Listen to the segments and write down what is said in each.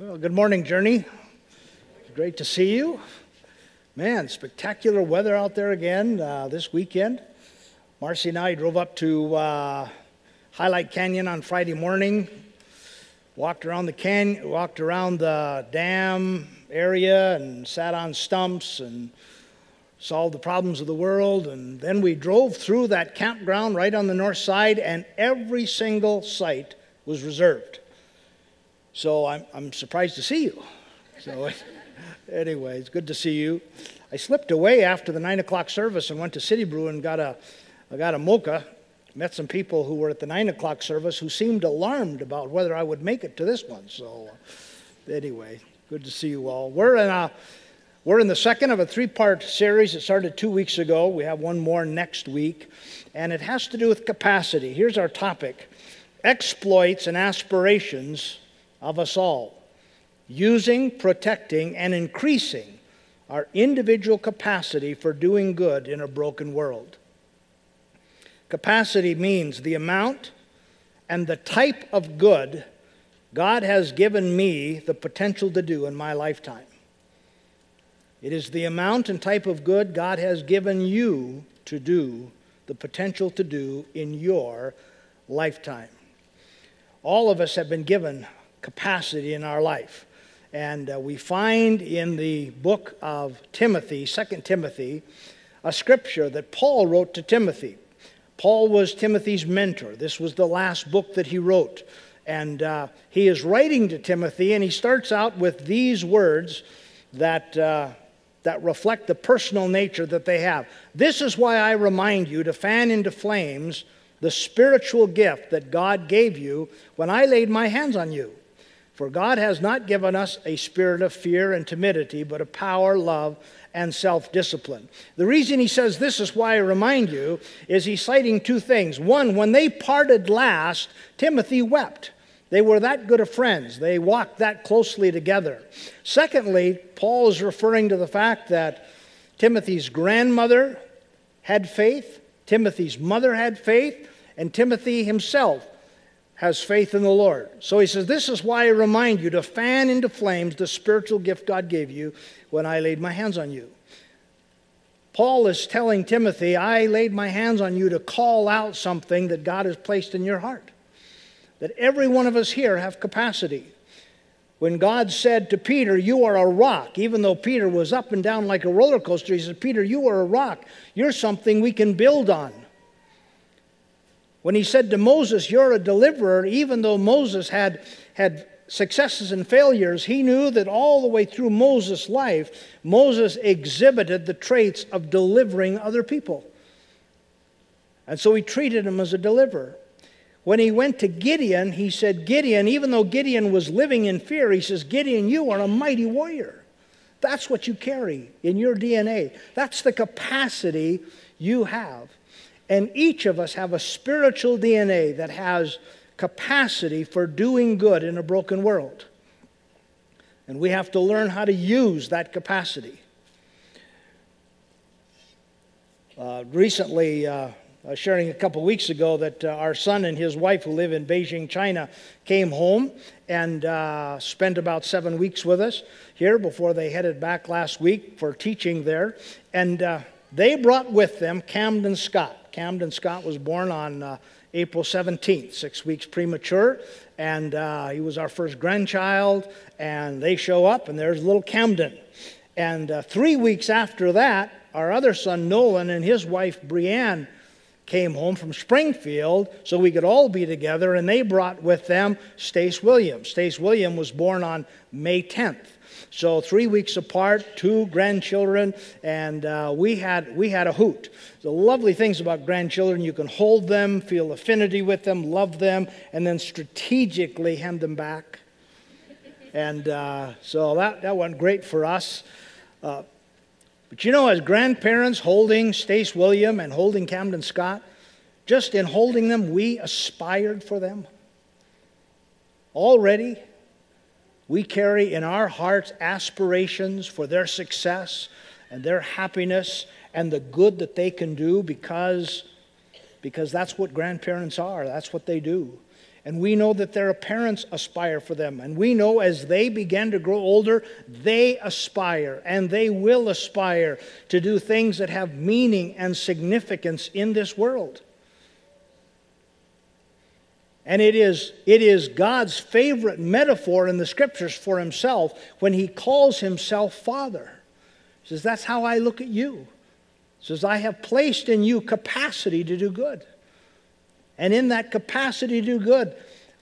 Well, good morning, Journey. Great to see you. Man, spectacular weather out there again uh, this weekend. Marcy and I drove up to uh, Hyalite Canyon on Friday morning, walked around the canyon, walked around the dam area, and sat on stumps and solved the problems of the world. And then we drove through that campground right on the north side, and every single site was reserved. So I'm, I'm surprised to see you. So, anyway, it's good to see you. I slipped away after the 9 o'clock service and went to City Brew and got a, I got a mocha. Met some people who were at the 9 o'clock service who seemed alarmed about whether I would make it to this one. So, uh, anyway, good to see you all. We're in, a, we're in the second of a three part series that started two weeks ago. We have one more next week, and it has to do with capacity. Here's our topic exploits and aspirations of us all, using, protecting, and increasing our individual capacity for doing good in a broken world. Capacity means the amount and the type of good God has given me the potential to do in my lifetime. It is the amount and type of good God has given you to do, the potential to do in your lifetime. All of us have been given capacity in our life. And uh, we find in the book of Timothy, 2 Timothy, a scripture that Paul wrote to Timothy. Paul was Timothy's mentor. This was the last book that he wrote. And uh, he is writing to Timothy, and he starts out with these words that, uh, that reflect the personal nature that they have. This is why I remind you to fan into flames the spiritual gift that God gave you when I laid my hands on you. For God has not given us a spirit of fear and timidity, but of power, love, and self discipline. The reason he says this is why I remind you is he's citing two things. One, when they parted last, Timothy wept. They were that good of friends, they walked that closely together. Secondly, Paul is referring to the fact that Timothy's grandmother had faith, Timothy's mother had faith, and Timothy himself has faith in the Lord. So he says, This is why I remind you to fan into flames the spiritual gift God gave you when I laid my hands on you. Paul is telling Timothy, I laid my hands on you to call out something that God has placed in your heart. That every one of us here have capacity. When God said to Peter, You are a rock, even though Peter was up and down like a roller coaster, he said, Peter, you are a rock. You're something we can build on. When he said to Moses, You're a deliverer, even though Moses had, had successes and failures, he knew that all the way through Moses' life, Moses exhibited the traits of delivering other people. And so he treated him as a deliverer. When he went to Gideon, he said, Gideon, even though Gideon was living in fear, he says, Gideon, you are a mighty warrior. That's what you carry in your DNA. That's the capacity you have. And each of us have a spiritual DNA that has capacity for doing good in a broken world. And we have to learn how to use that capacity. Uh, recently, uh, uh, sharing a couple weeks ago that uh, our son and his wife, who live in Beijing, China, came home and uh, spent about seven weeks with us here before they headed back last week for teaching there. And uh, they brought with them Camden Scott. Camden Scott was born on uh, April 17th, six weeks premature, and uh, he was our first grandchild. And they show up, and there's little Camden. And uh, three weeks after that, our other son Nolan and his wife Brianne came home from Springfield so we could all be together, and they brought with them Stace Williams. Stace Williams was born on May 10th. So three weeks apart, two grandchildren, and uh, we had we had a hoot. The lovely things about grandchildren, you can hold them, feel affinity with them, love them, and then strategically hand them back. And uh, so that, that went great for us. Uh, but you know, as grandparents holding Stace William and holding Camden Scott, just in holding them, we aspired for them. Already, we carry in our hearts aspirations for their success and their happiness and the good that they can do because, because that's what grandparents are, that's what they do. And we know that their parents aspire for them. And we know as they begin to grow older, they aspire and they will aspire to do things that have meaning and significance in this world. And it is, it is God's favorite metaphor in the scriptures for himself when he calls himself Father. He says, That's how I look at you. He says, I have placed in you capacity to do good. And in that capacity to do good,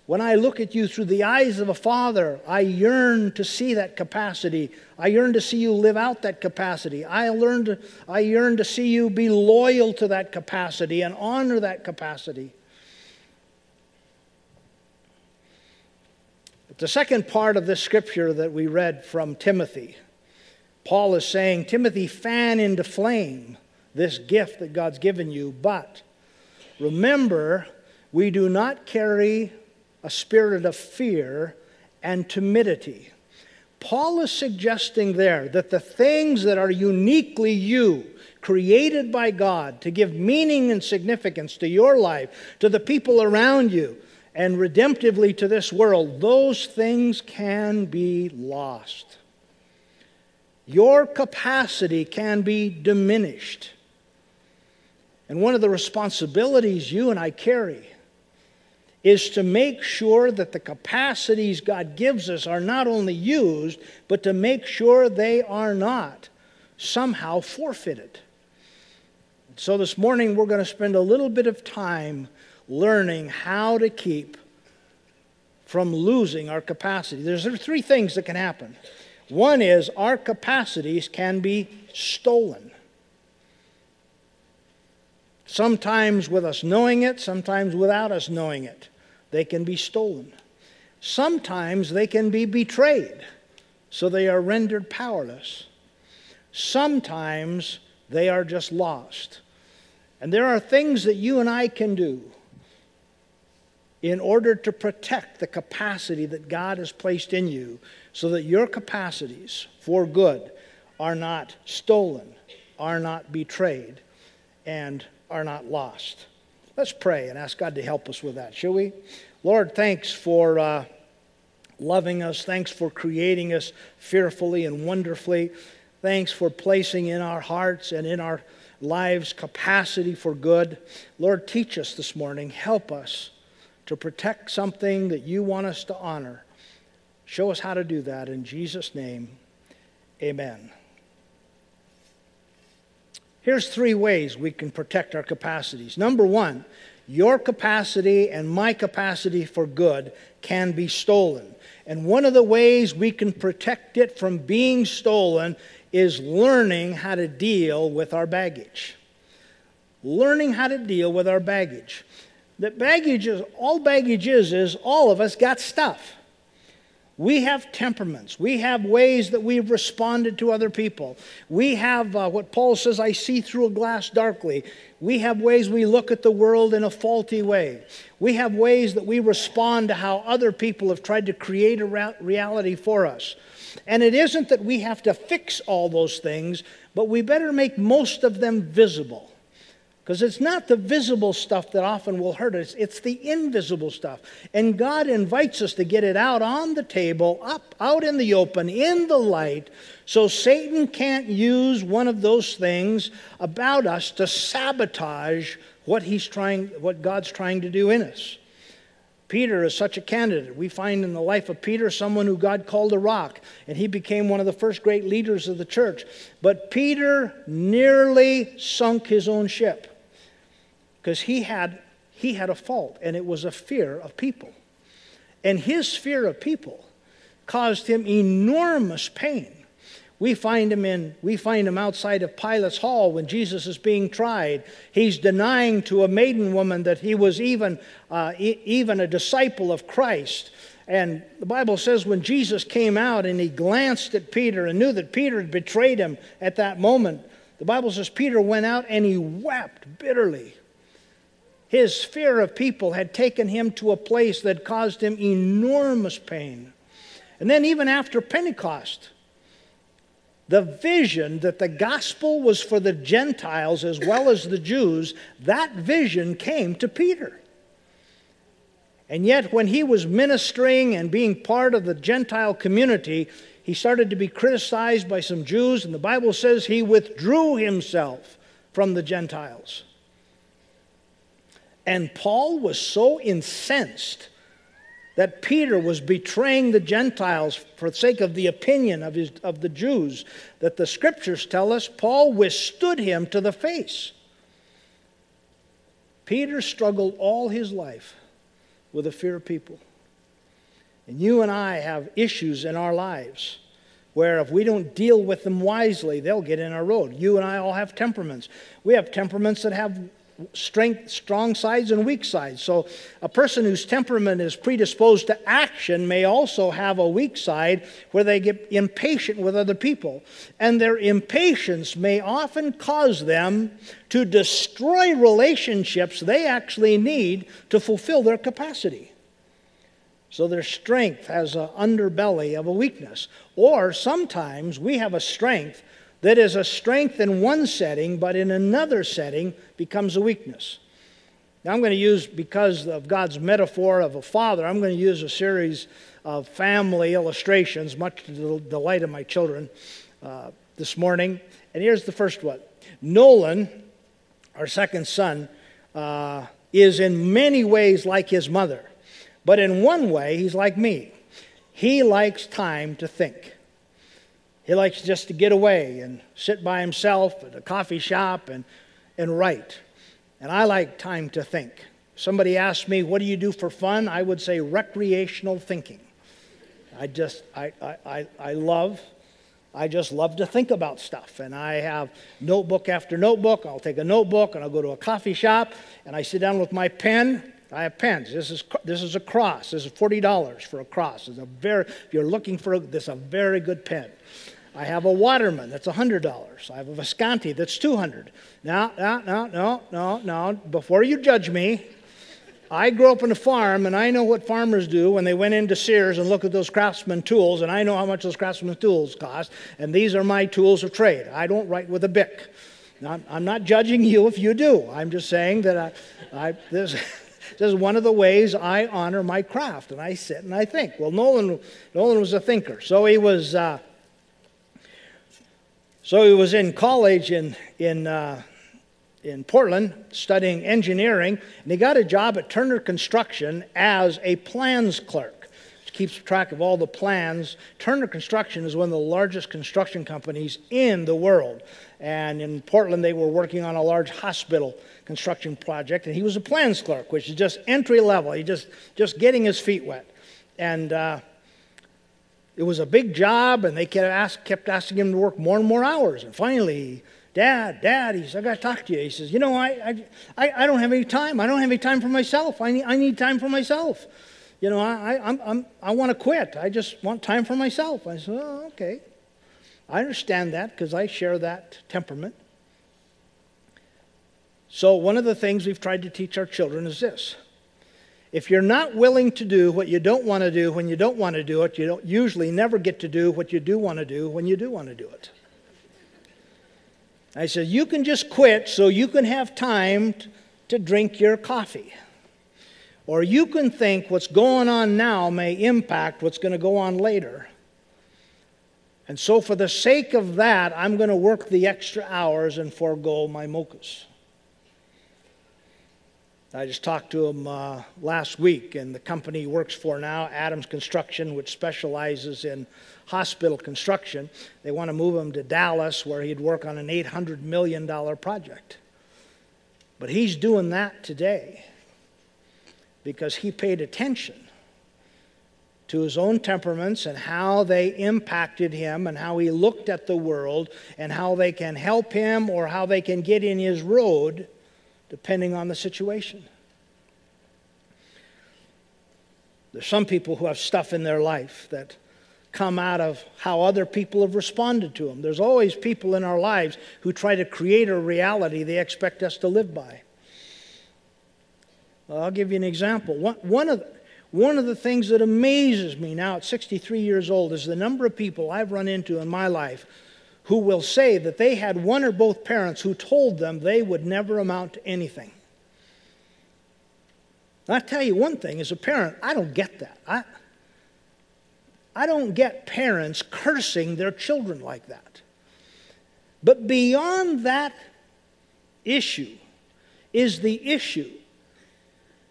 when I look at you through the eyes of a father, I yearn to see that capacity. I yearn to see you live out that capacity. I, learn to, I yearn to see you be loyal to that capacity and honor that capacity. The second part of this scripture that we read from Timothy, Paul is saying, Timothy, fan into flame this gift that God's given you, but remember, we do not carry a spirit of fear and timidity. Paul is suggesting there that the things that are uniquely you, created by God to give meaning and significance to your life, to the people around you, and redemptively to this world, those things can be lost. Your capacity can be diminished. And one of the responsibilities you and I carry is to make sure that the capacities God gives us are not only used, but to make sure they are not somehow forfeited. So this morning we're going to spend a little bit of time learning how to keep from losing our capacity. There's three things that can happen. One is our capacities can be stolen. Sometimes with us knowing it, sometimes without us knowing it. They can be stolen. Sometimes they can be betrayed, so they are rendered powerless. Sometimes they are just lost. And there are things that you and I can do in order to protect the capacity that God has placed in you so that your capacities for good are not stolen, are not betrayed, and are not lost. Let's pray and ask God to help us with that, shall we? Lord, thanks for uh, loving us. Thanks for creating us fearfully and wonderfully. Thanks for placing in our hearts and in our lives capacity for good. Lord, teach us this morning. Help us to protect something that you want us to honor. Show us how to do that. In Jesus' name, amen. Here's three ways we can protect our capacities. Number one, your capacity and my capacity for good can be stolen. And one of the ways we can protect it from being stolen is learning how to deal with our baggage. Learning how to deal with our baggage that baggage is all baggage is is all of us got stuff. We have temperaments. We have ways that we've responded to other people. We have uh, what Paul says, I see through a glass darkly. We have ways we look at the world in a faulty way. We have ways that we respond to how other people have tried to create a reality for us. And it isn't that we have to fix all those things, but we better make most of them visible. Because it's not the visible stuff that often will hurt us, it's the invisible stuff. And God invites us to get it out on the table, up, out in the open, in the light, so Satan can't use one of those things about us to sabotage what he's trying, what God's trying to do in us. Peter is such a candidate. We find in the life of Peter someone who God called a rock, and he became one of the first great leaders of the church. But Peter nearly sunk his own ship because he had, he had a fault, and it was a fear of people. And his fear of people caused him enormous pain. We find him in we find him outside of Pilate's hall when Jesus is being tried. He's denying to a maiden woman that he was even uh, e- even a disciple of Christ. And the Bible says when Jesus came out and he glanced at Peter and knew that Peter had betrayed him at that moment, the Bible says Peter went out and he wept bitterly. His fear of people had taken him to a place that caused him enormous pain. And then, even after Pentecost, the vision that the gospel was for the Gentiles as well as the Jews, that vision came to Peter. And yet, when he was ministering and being part of the Gentile community, he started to be criticized by some Jews, and the Bible says he withdrew himself from the Gentiles. And Paul was so incensed that Peter was betraying the Gentiles for the sake of the opinion of, his, of the Jews that the scriptures tell us Paul withstood him to the face. Peter struggled all his life with a fear of people. And you and I have issues in our lives where if we don't deal with them wisely, they'll get in our road. You and I all have temperaments. We have temperaments that have strength, strong sides and weak sides. So a person whose temperament is predisposed to action may also have a weak side where they get impatient with other people. And their impatience may often cause them to destroy relationships they actually need to fulfill their capacity. So their strength has an underbelly of a weakness. Or sometimes we have a strength that is a strength in one setting, but in another setting becomes a weakness. Now, I'm going to use, because of God's metaphor of a father, I'm going to use a series of family illustrations, much to the delight of my children uh, this morning. And here's the first one Nolan, our second son, uh, is in many ways like his mother, but in one way, he's like me. He likes time to think. He likes just to get away and sit by himself at a coffee shop and, and write. And I like time to think. Somebody asked me, What do you do for fun? I would say recreational thinking. I just, I, I, I, love, I just love to think about stuff. And I have notebook after notebook. I'll take a notebook and I'll go to a coffee shop and I sit down with my pen. I have pens. This is, this is a cross. This is $40 for a cross. It's a very, if you're looking for a, this is a very good pen. I have a Waterman that's $100. I have a Visconti that's 200 Now, no, no, no, no, no. Before you judge me, I grew up on a farm and I know what farmers do when they went into Sears and look at those craftsman tools and I know how much those craftsman tools cost and these are my tools of trade. I don't write with a Bic. Now, I'm not judging you if you do. I'm just saying that I, I this, this is one of the ways I honor my craft and I sit and I think. Well, Nolan, Nolan was a thinker. So he was... Uh, so he was in college in, in, uh, in Portland studying engineering, and he got a job at Turner Construction as a plans clerk. Which keeps track of all the plans. Turner Construction is one of the largest construction companies in the world. And in Portland, they were working on a large hospital construction project, and he was a plans clerk, which is just entry level. He just just getting his feet wet. And uh, it was a big job, and they kept, ask, kept asking him to work more and more hours. And finally, Dad, Dad, he said, I got to talk to you. He says, You know, I, I, I don't have any time. I don't have any time for myself. I need, I need time for myself. You know, I, I'm, I'm, I want to quit. I just want time for myself. I said, Oh, okay. I understand that because I share that temperament. So, one of the things we've tried to teach our children is this if you're not willing to do what you don't want to do when you don't want to do it, you don't usually never get to do what you do want to do when you do want to do it. I said, You can just quit so you can have time to drink your coffee. Or you can think what's going on now may impact what's going to go on later. And so, for the sake of that, I'm going to work the extra hours and forego my mochas. I just talked to him uh, last week, and the company he works for now, Adams Construction, which specializes in hospital construction, they want to move him to Dallas where he'd work on an $800 million project. But he's doing that today because he paid attention to his own temperaments and how they impacted him and how he looked at the world and how they can help him or how they can get in his road depending on the situation. There's some people who have stuff in their life that come out of how other people have responded to them. There's always people in our lives who try to create a reality they expect us to live by. Well, I'll give you an example. One, one, of one of the things that amazes me now at 63 years old is the number of people I've run into in my life who will say that they had one or both parents who told them they would never amount to anything. I'll tell you one thing as a parent, I don't get that. I, I don't get parents cursing their children like that. But beyond that issue is the issue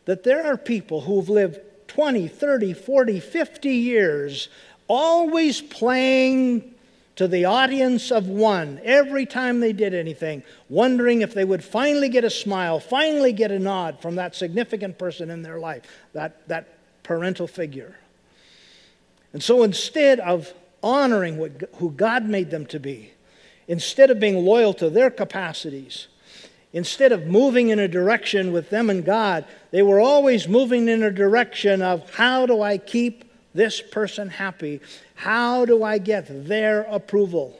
that there are people who've lived 20, 30, 40, 50 years always playing to the audience of one every time they did anything, wondering if they would finally get a smile, finally get a nod from that significant person in their life, that, that parental figure. And so instead of honoring what, who God made them to be, instead of being loyal to their capacities, instead of moving in a direction with them and God, they were always moving in a direction of how do I keep this person happy? How do I get their approval?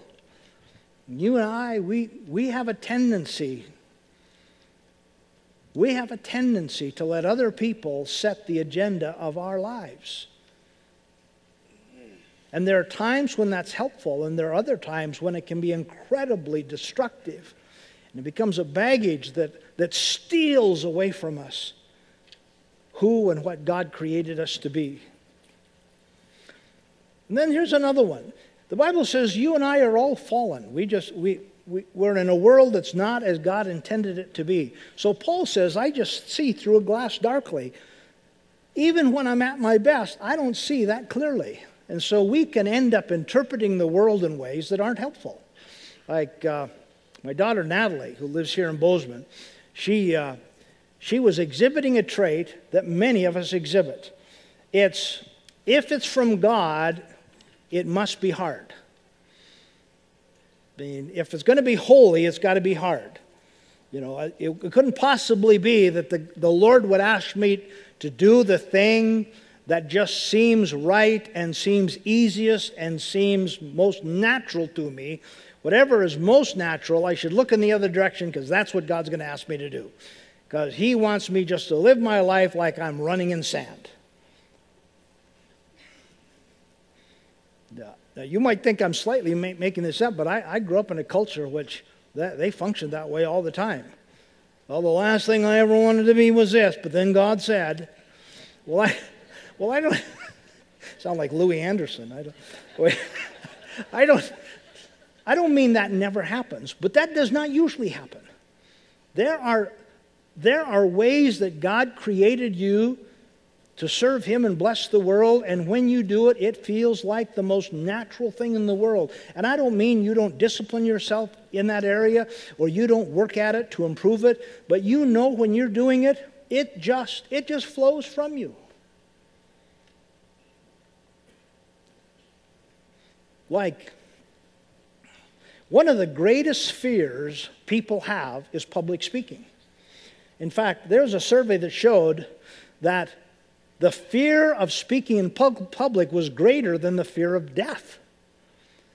You and I, we, we have a tendency, we have a tendency to let other people set the agenda of our lives. And there are times when that's helpful, and there are other times when it can be incredibly destructive. And it becomes a baggage that, that steals away from us who and what God created us to be. And then here's another one. The Bible says you and I are all fallen. We just, we, we, we're in a world that's not as God intended it to be. So Paul says, I just see through a glass darkly. Even when I'm at my best, I don't see that clearly. And so we can end up interpreting the world in ways that aren't helpful. Like uh, my daughter Natalie, who lives here in Bozeman, she, uh, she was exhibiting a trait that many of us exhibit. It's if it's from God, it must be hard. I mean, if it's going to be holy, it's got to be hard. You know, it, it couldn't possibly be that the, the Lord would ask me to do the thing that just seems right and seems easiest and seems most natural to me. Whatever is most natural, I should look in the other direction because that's what God's going to ask me to do. Because He wants me just to live my life like I'm running in sand. Now, you might think I'm slightly ma- making this up, but I, I, grew up in a culture which that, they functioned that way all the time. Well, the last thing I ever wanted to be was this, but then God said, well, I, well, I don't sound like Louie Anderson. I don't, I don't, I don't mean that never happens, but that does not usually happen. There are, there are ways that God created you to serve Him and bless the world. And when you do it, it feels like the most natural thing in the world. And I don't mean you don't discipline yourself in that area or you don't work at it to improve it, but you know when you're doing it, it just it just flows from you. Like one of the greatest fears people have is public speaking. In fact, there's a survey that showed that the fear of speaking in public was greater than the fear of death,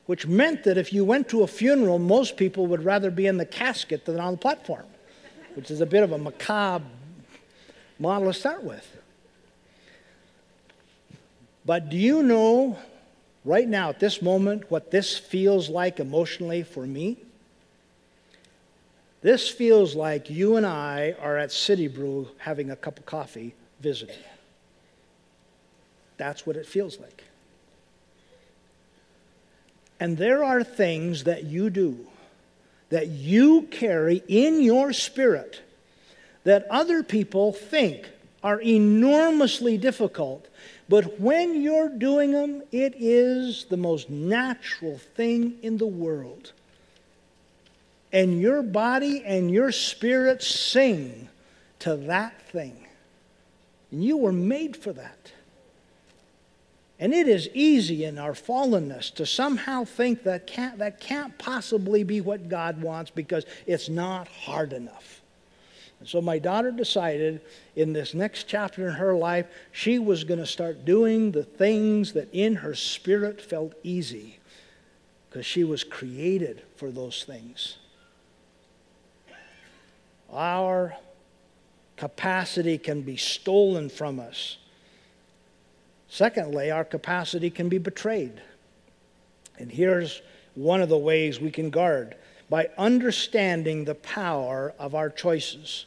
which meant that if you went to a funeral, most people would rather be in the casket than on the platform, which is a bit of a macabre model to start with. But do you know right now, at this moment, what this feels like emotionally for me? This feels like you and I are at City Brew having a cup of coffee visiting. That's what it feels like. And there are things that you do, that you carry in your spirit, that other people think are enormously difficult. But when you're doing them, it is the most natural thing in the world. And your body and your spirit sing to that thing. And you were made for that. And it is easy in our fallenness to somehow think that can't, that can't possibly be what God wants because it's not hard enough. And so my daughter decided in this next chapter in her life, she was going to start doing the things that in her spirit felt easy because she was created for those things. Our capacity can be stolen from us Secondly, our capacity can be betrayed. And here's one of the ways we can guard by understanding the power of our choices.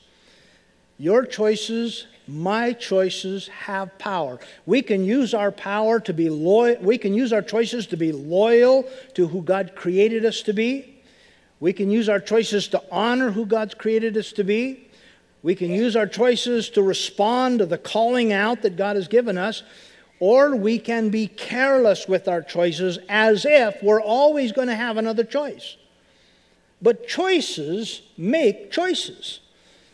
Your choices, my choices have power. We can use our power to be loyal, we can use our choices to be loyal to who God created us to be. We can use our choices to honor who God's created us to be. We can use our choices to respond to the calling out that God has given us. Or we can be careless with our choices as if we're always going to have another choice. But choices make choices.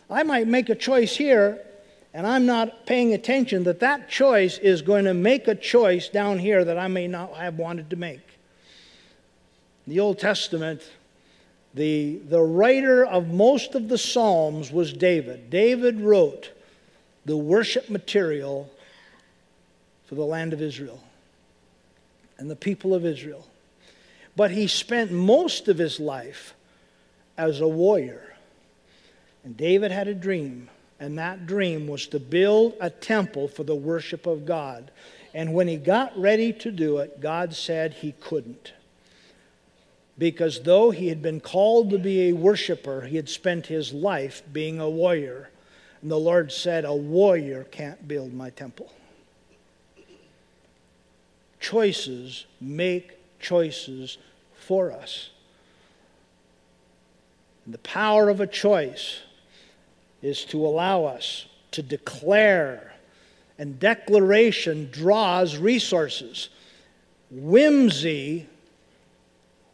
I might make a choice here, and I'm not paying attention that that choice is going to make a choice down here that I may not have wanted to make. In the Old Testament, the, the writer of most of the Psalms was David. David wrote the worship material for the land of Israel and the people of Israel. But he spent most of his life as a warrior. And David had a dream, and that dream was to build a temple for the worship of God. And when he got ready to do it, God said he couldn't. Because though he had been called to be a worshiper, he had spent his life being a warrior. And the Lord said, A warrior can't build my temple. Choices make choices for us. And the power of a choice is to allow us to declare, and declaration draws resources. Whimsy,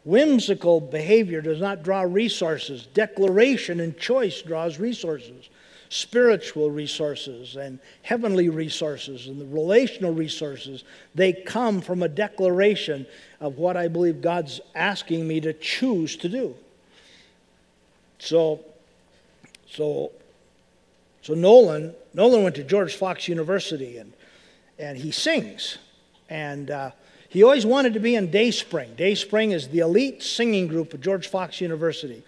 whimsical behavior does not draw resources. Declaration and choice draws resources spiritual resources and heavenly resources and the relational resources. They come from a declaration of what I believe God's asking me to choose to do. So, so, so Nolan, Nolan went to George Fox University and, and he sings. And uh, he always wanted to be in Dayspring. Dayspring is the elite singing group at George Fox University.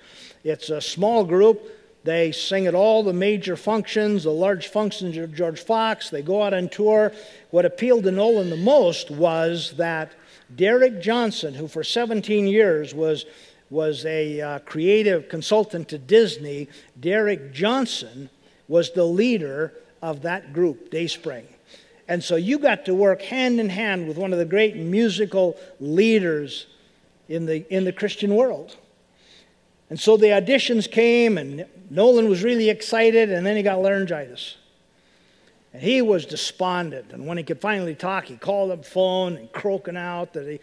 It's a small group. They sing at all the major functions, the large functions of George Fox. They go out on tour. What appealed to Nolan the most was that Derek Johnson, who for 17 years was was a uh, creative consultant to Disney. Derek Johnson was the leader of that group, Dayspring. And so you got to work hand in hand with one of the great musical leaders in the, in the Christian world. And so the auditions came, and Nolan was really excited, and then he got laryngitis. And he was despondent. And when he could finally talk, he called up phone and croaking out that he,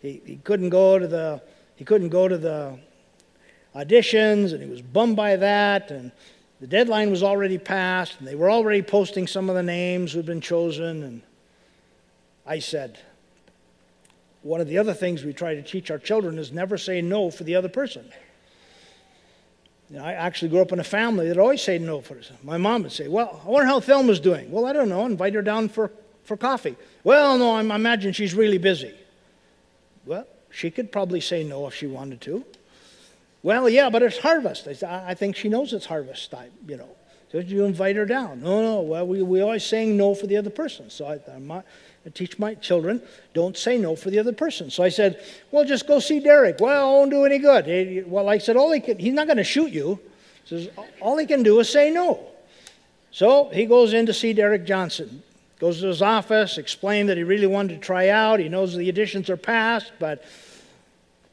he, he couldn't go to the he couldn't go to the auditions, and he was bummed by that. And the deadline was already passed, and they were already posting some of the names who'd been chosen. And I said, one of the other things we try to teach our children is never say no for the other person. You know, I actually grew up in a family that always said no for us. My mom would say, Well, I wonder how Thelma's doing. Well, I don't know. Invite her down for, for coffee. Well, no, I imagine she's really busy. Well, she could probably say no if she wanted to. Well, yeah, but it's harvest. I, I think she knows it's harvest time, you know. So you invite her down. No, no. Well, we, we always saying no for the other person. So I, I, I teach my children, don't say no for the other person. So I said, well, just go see Derek. Well, it won't do any good. Well, I said, all he can, he's not going to shoot you. He says, all he can do is say no. So he goes in to see Derek Johnson. Goes to his office, explained that he really wanted to try out. He knows the auditions are passed, but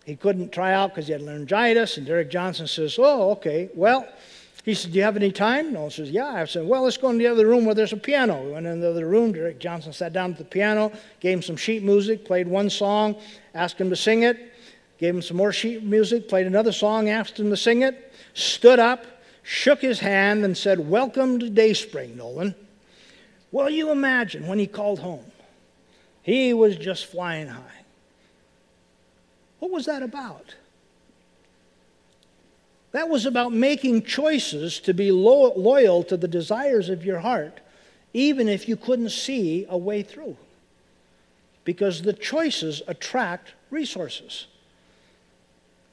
he couldn't try out because he had laryngitis. And Derek Johnson says, Oh, okay. Well, he said, Do you have any time? Nolan says, Yeah. I said, Well, let's go in the other room where there's a piano. We went in the other room. Derek Johnson sat down at the piano, gave him some sheet music, played one song, asked him to sing it, gave him some more sheet music, played another song, asked him to sing it, stood up, shook his hand, and said, Welcome to Dayspring, Nolan. Well, you imagine when he called home, he was just flying high. What was that about? That was about making choices to be lo- loyal to the desires of your heart, even if you couldn't see a way through. Because the choices attract resources.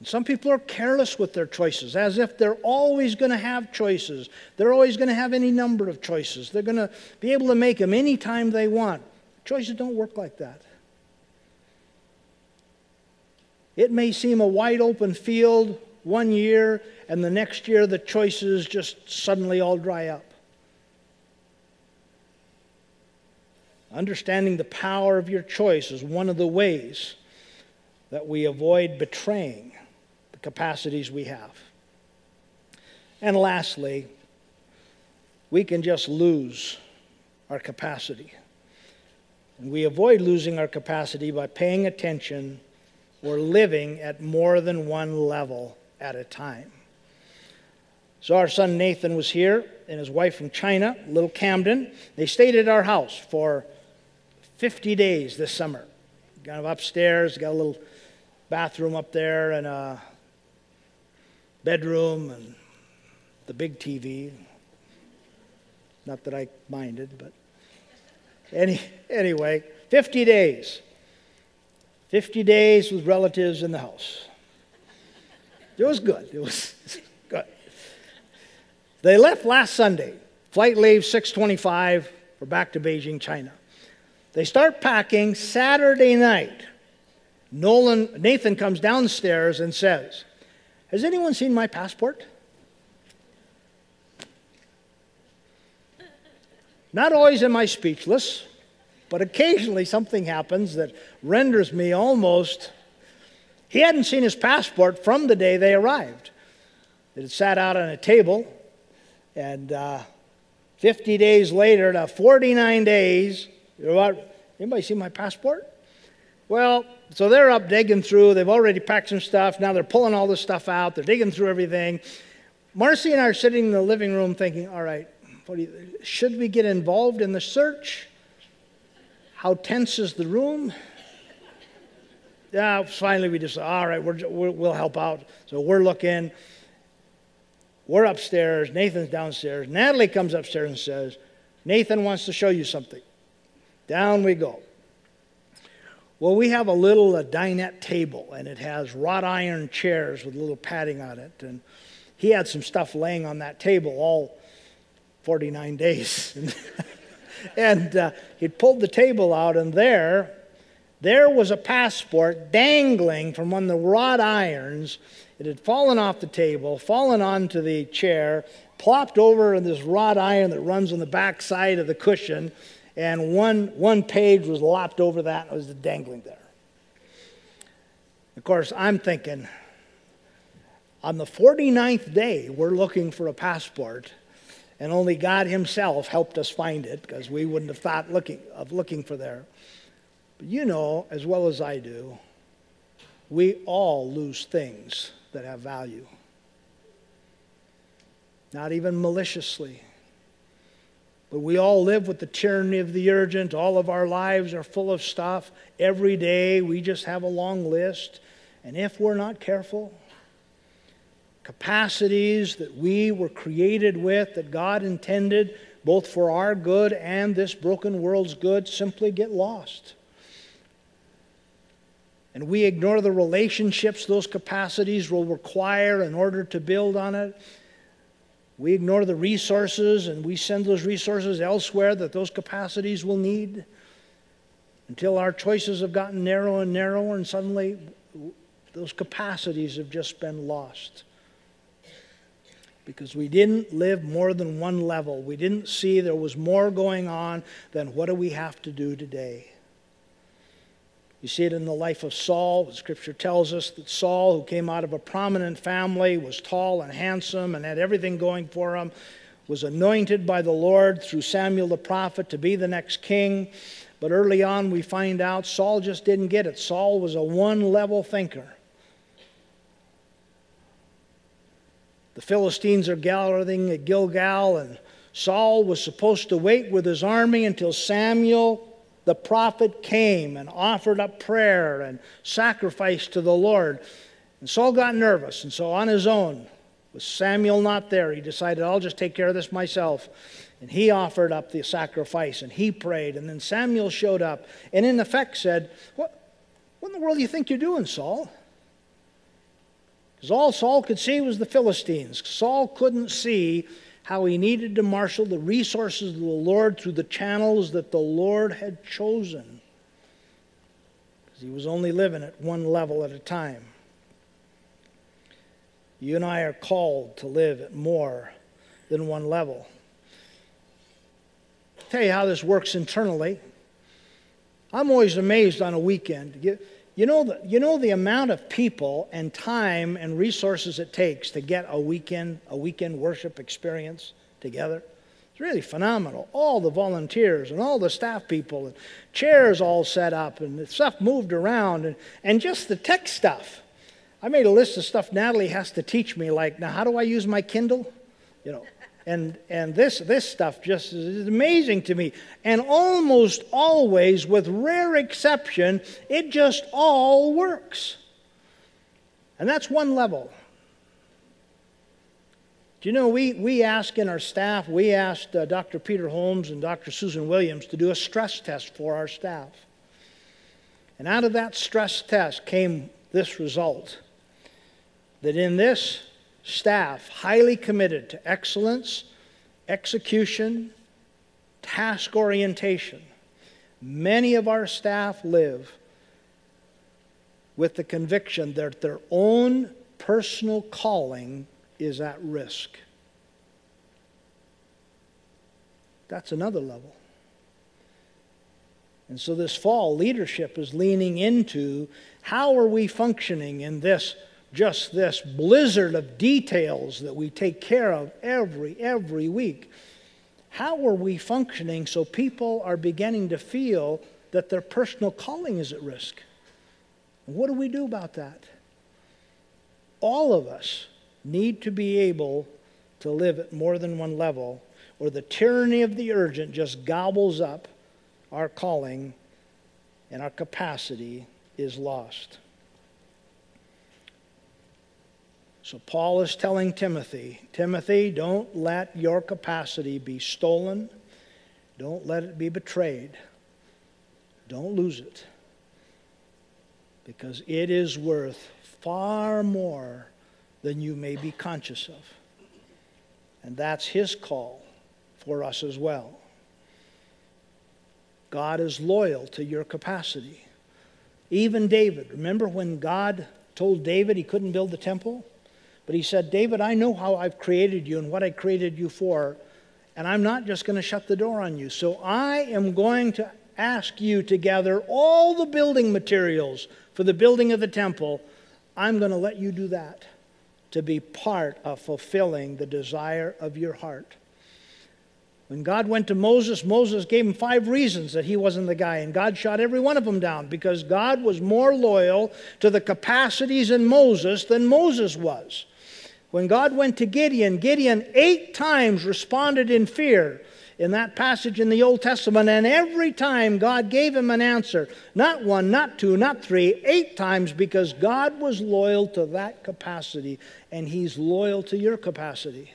Some people are careless with their choices, as if they're always going to have choices. They're always going to have any number of choices. They're going to be able to make them anytime they want. Choices don't work like that. It may seem a wide open field one year, and the next year the choices just suddenly all dry up. Understanding the power of your choice is one of the ways that we avoid betraying the capacities we have. And lastly, we can just lose our capacity. And we avoid losing our capacity by paying attention or living at more than one level at a time. So our son Nathan was here and his wife from China, little Camden. They stayed at our house for 50 days this summer. Kind of upstairs, got a little bathroom up there and a bedroom and the big TV. Not that I minded, but any, anyway, 50 days. 50 days with relatives in the house. It was good. It was good. They left last Sunday. Flight leaves 625 for back to Beijing, China. They start packing Saturday night. Nolan, Nathan comes downstairs and says, Has anyone seen my passport? Not always am I speechless, but occasionally something happens that renders me almost. He hadn't seen his passport from the day they arrived. It had sat out on a table, and uh, 50 days later, to 49 days, you know what? Anybody see my passport? Well, so they're up digging through. They've already packed some stuff. Now they're pulling all this stuff out. They're digging through everything. Marcy and I are sitting in the living room thinking, all right, you, should we get involved in the search? How tense is the room? Yeah, finally we just, all right, we're, we will help out. So we're looking. We're upstairs. Nathan's downstairs. Natalie comes upstairs and says, Nathan wants to show you something. Down we go. Well, we have a little a dinette table, and it has wrought iron chairs with a little padding on it. And he had some stuff laying on that table, all 49 days. and uh, he'd pulled the table out, and there, there was a passport dangling from one of the wrought irons. It had fallen off the table, fallen onto the chair, plopped over in this wrought iron that runs on the back side of the cushion, and one, one page was lopped over that and it was dangling there. Of course, I'm thinking, on the 49th day, we're looking for a passport and only God Himself helped us find it because we wouldn't have thought looking, of looking for there. But you know as well as I do, we all lose things that have value. Not even maliciously. But we all live with the tyranny of the urgent. All of our lives are full of stuff. Every day we just have a long list. And if we're not careful, capacities that we were created with, that God intended both for our good and this broken world's good, simply get lost. And we ignore the relationships those capacities will require in order to build on it. We ignore the resources and we send those resources elsewhere that those capacities will need until our choices have gotten narrower and narrower, and suddenly those capacities have just been lost because we didn't live more than one level. We didn't see there was more going on than what do we have to do today. You see it in the life of Saul. Scripture tells us that Saul, who came out of a prominent family, was tall and handsome and had everything going for him, was anointed by the Lord through Samuel the prophet to be the next king. But early on, we find out Saul just didn't get it. Saul was a one level thinker. The Philistines are gathering at Gilgal, and Saul was supposed to wait with his army until Samuel the prophet came and offered up prayer and sacrifice to the Lord. And Saul got nervous, and so on his own, with Samuel not there, he decided, I'll just take care of this myself. And he offered up the sacrifice and he prayed. And then Samuel showed up and, in effect, said, What, what in the world do you think you're doing, Saul? Because all Saul could see was the Philistines. Saul couldn't see how he needed to marshal the resources of the Lord through the channels that the Lord had chosen. Because he was only living at one level at a time. You and I are called to live at more than one level. I'll tell you how this works internally. I'm always amazed on a weekend. You, know the, you know the amount of people and time and resources it takes to get a weekend, a weekend worship experience together? It's really phenomenal. All the volunteers and all the staff people and chairs all set up and stuff moved around and, and just the tech stuff. I made a list of stuff Natalie has to teach me, like, now how do I use my Kindle? You know, and, and this, this stuff just is amazing to me. And almost always, with rare exception, it just all works. And that's one level. Do you know, we, we asked in our staff, we asked uh, Dr. Peter Holmes and Dr. Susan Williams to do a stress test for our staff. And out of that stress test came this result that in this staff, highly committed to excellence, execution, task orientation, many of our staff live with the conviction that their own personal calling is at risk. That's another level. And so this fall, leadership is leaning into how are we functioning in this just this blizzard of details that we take care of every every week. How are we functioning so people are beginning to feel that their personal calling is at risk? What do we do about that? All of us need to be able to live at more than one level, or the tyranny of the urgent just gobbles up our calling and our capacity is lost. So, Paul is telling Timothy Timothy, don't let your capacity be stolen, don't let it be betrayed, don't lose it, because it is worth far more than you may be conscious of. And that's his call for us as well. God is loyal to your capacity. Even David, remember when God told David he couldn't build the temple? But he said, David, I know how I've created you and what I created you for, and I'm not just going to shut the door on you. So I am going to ask you to gather all the building materials for the building of the temple. I'm going to let you do that to be part of fulfilling the desire of your heart. When God went to Moses, Moses gave him five reasons that he wasn't the guy, and God shot every one of them down because God was more loyal to the capacities in Moses than Moses was. When God went to Gideon, Gideon eight times responded in fear in that passage in the Old Testament, and every time God gave him an answer. Not one, not two, not three, eight times because God was loyal to that capacity, and He's loyal to your capacity.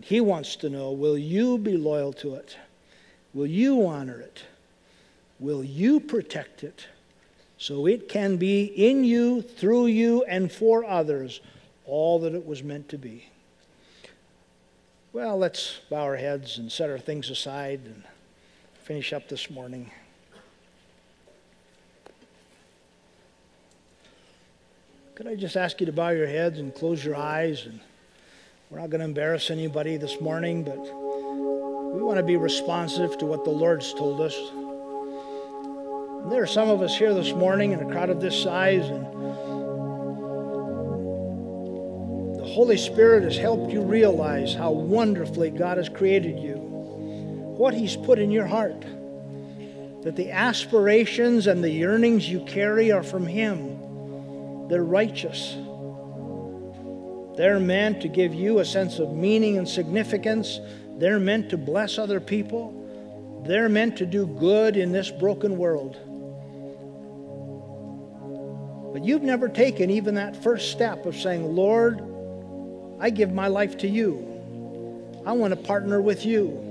He wants to know will you be loyal to it? Will you honor it? Will you protect it so it can be in you, through you, and for others? All that it was meant to be. Well, let's bow our heads and set our things aside and finish up this morning. Could I just ask you to bow your heads and close your eyes? And we're not going to embarrass anybody this morning, but we want to be responsive to what the Lord's told us. And there are some of us here this morning in a crowd of this size, and Holy Spirit has helped you realize how wonderfully God has created you, what He's put in your heart, that the aspirations and the yearnings you carry are from Him. They're righteous. They're meant to give you a sense of meaning and significance. They're meant to bless other people. They're meant to do good in this broken world. But you've never taken even that first step of saying, Lord, I give my life to you. I want to partner with you.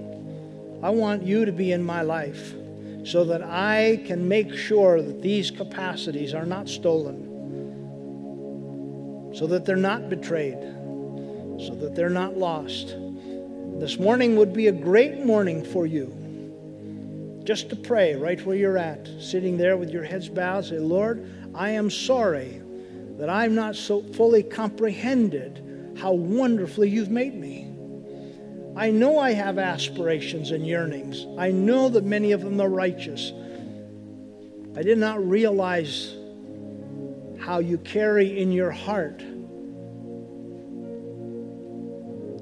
I want you to be in my life so that I can make sure that these capacities are not stolen, so that they're not betrayed, so that they're not lost. This morning would be a great morning for you. Just to pray right where you're at, sitting there with your heads bowed, say, Lord, I am sorry that I'm not so fully comprehended how wonderfully you've made me. I know I have aspirations and yearnings. I know that many of them are righteous. I did not realize how you carry in your heart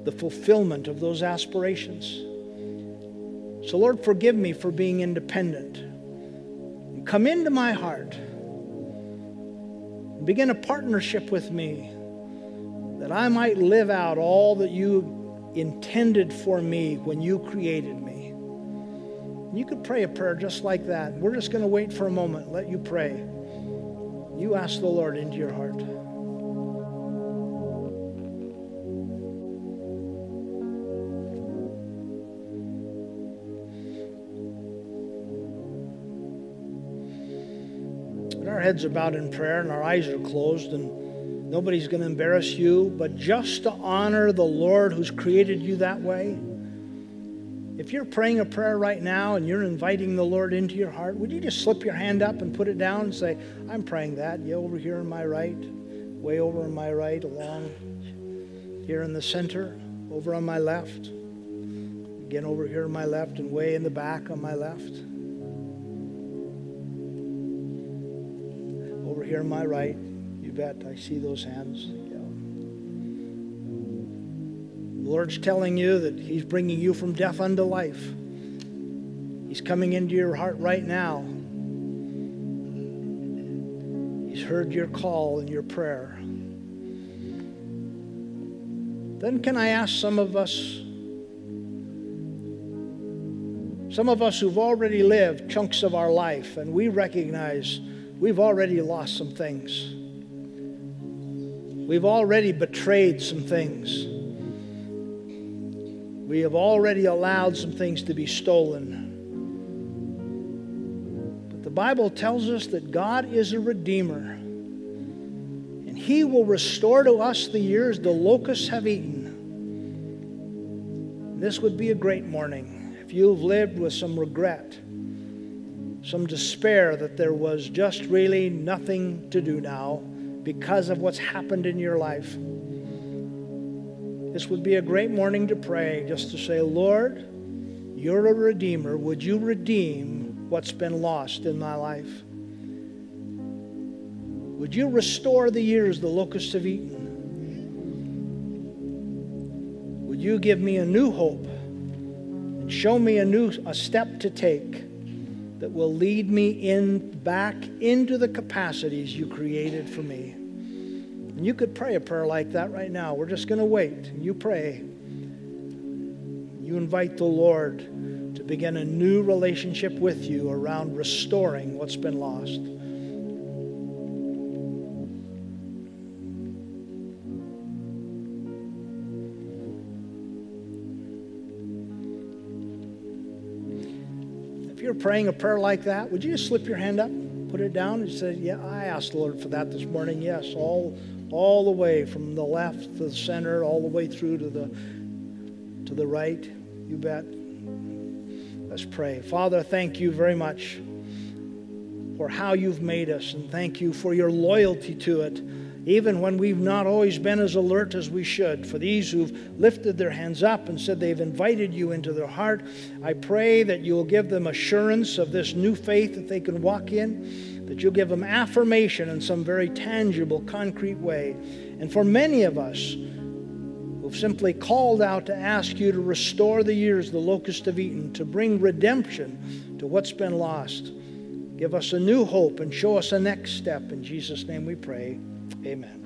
the fulfillment of those aspirations. So, Lord, forgive me for being independent. Come into my heart. Begin a partnership with me that I might live out all that you intended for me when you created me. You could pray a prayer just like that. We're just going to wait for a moment, let you pray. You ask the Lord into your heart. our heads are bowed in prayer and our eyes are closed and nobody's going to embarrass you, but just to honor the Lord who's created you that way. If you're praying a prayer right now and you're inviting the Lord into your heart, would you just slip your hand up and put it down and say, I'm praying that. You over here on my right, way over on my right, along here in the center, over on my left, again over here on my left, and way in the back on my left. Over here on my right. Bet. I see those hands. The Lord's telling you that He's bringing you from death unto life. He's coming into your heart right now. He's heard your call and your prayer. Then, can I ask some of us, some of us who've already lived chunks of our life, and we recognize we've already lost some things. We've already betrayed some things. We have already allowed some things to be stolen. But the Bible tells us that God is a redeemer. And He will restore to us the years the locusts have eaten. This would be a great morning if you've lived with some regret some despair that there was just really nothing to do now because of what's happened in your life. This would be a great morning to pray, just to say, Lord, you're a redeemer. Would you redeem what's been lost in my life? Would you restore the years the locusts have eaten? Would you give me a new hope and show me a new a step to take? That will lead me in back into the capacities you created for me. And you could pray a prayer like that right now. We're just going to wait. You pray. You invite the Lord to begin a new relationship with you around restoring what's been lost. Praying a prayer like that, would you just slip your hand up, put it down, and say, "Yeah, I asked the Lord for that this morning." Yes, all all the way from the left to the center, all the way through to the to the right. You bet. Let's pray. Father, thank you very much for how you've made us, and thank you for your loyalty to it even when we've not always been as alert as we should. For these who've lifted their hands up and said they've invited you into their heart, I pray that you'll give them assurance of this new faith that they can walk in, that you'll give them affirmation in some very tangible, concrete way. And for many of us, who've simply called out to ask you to restore the years the locusts have eaten, to bring redemption to what's been lost. Give us a new hope and show us a next step. In Jesus' name we pray. Amen.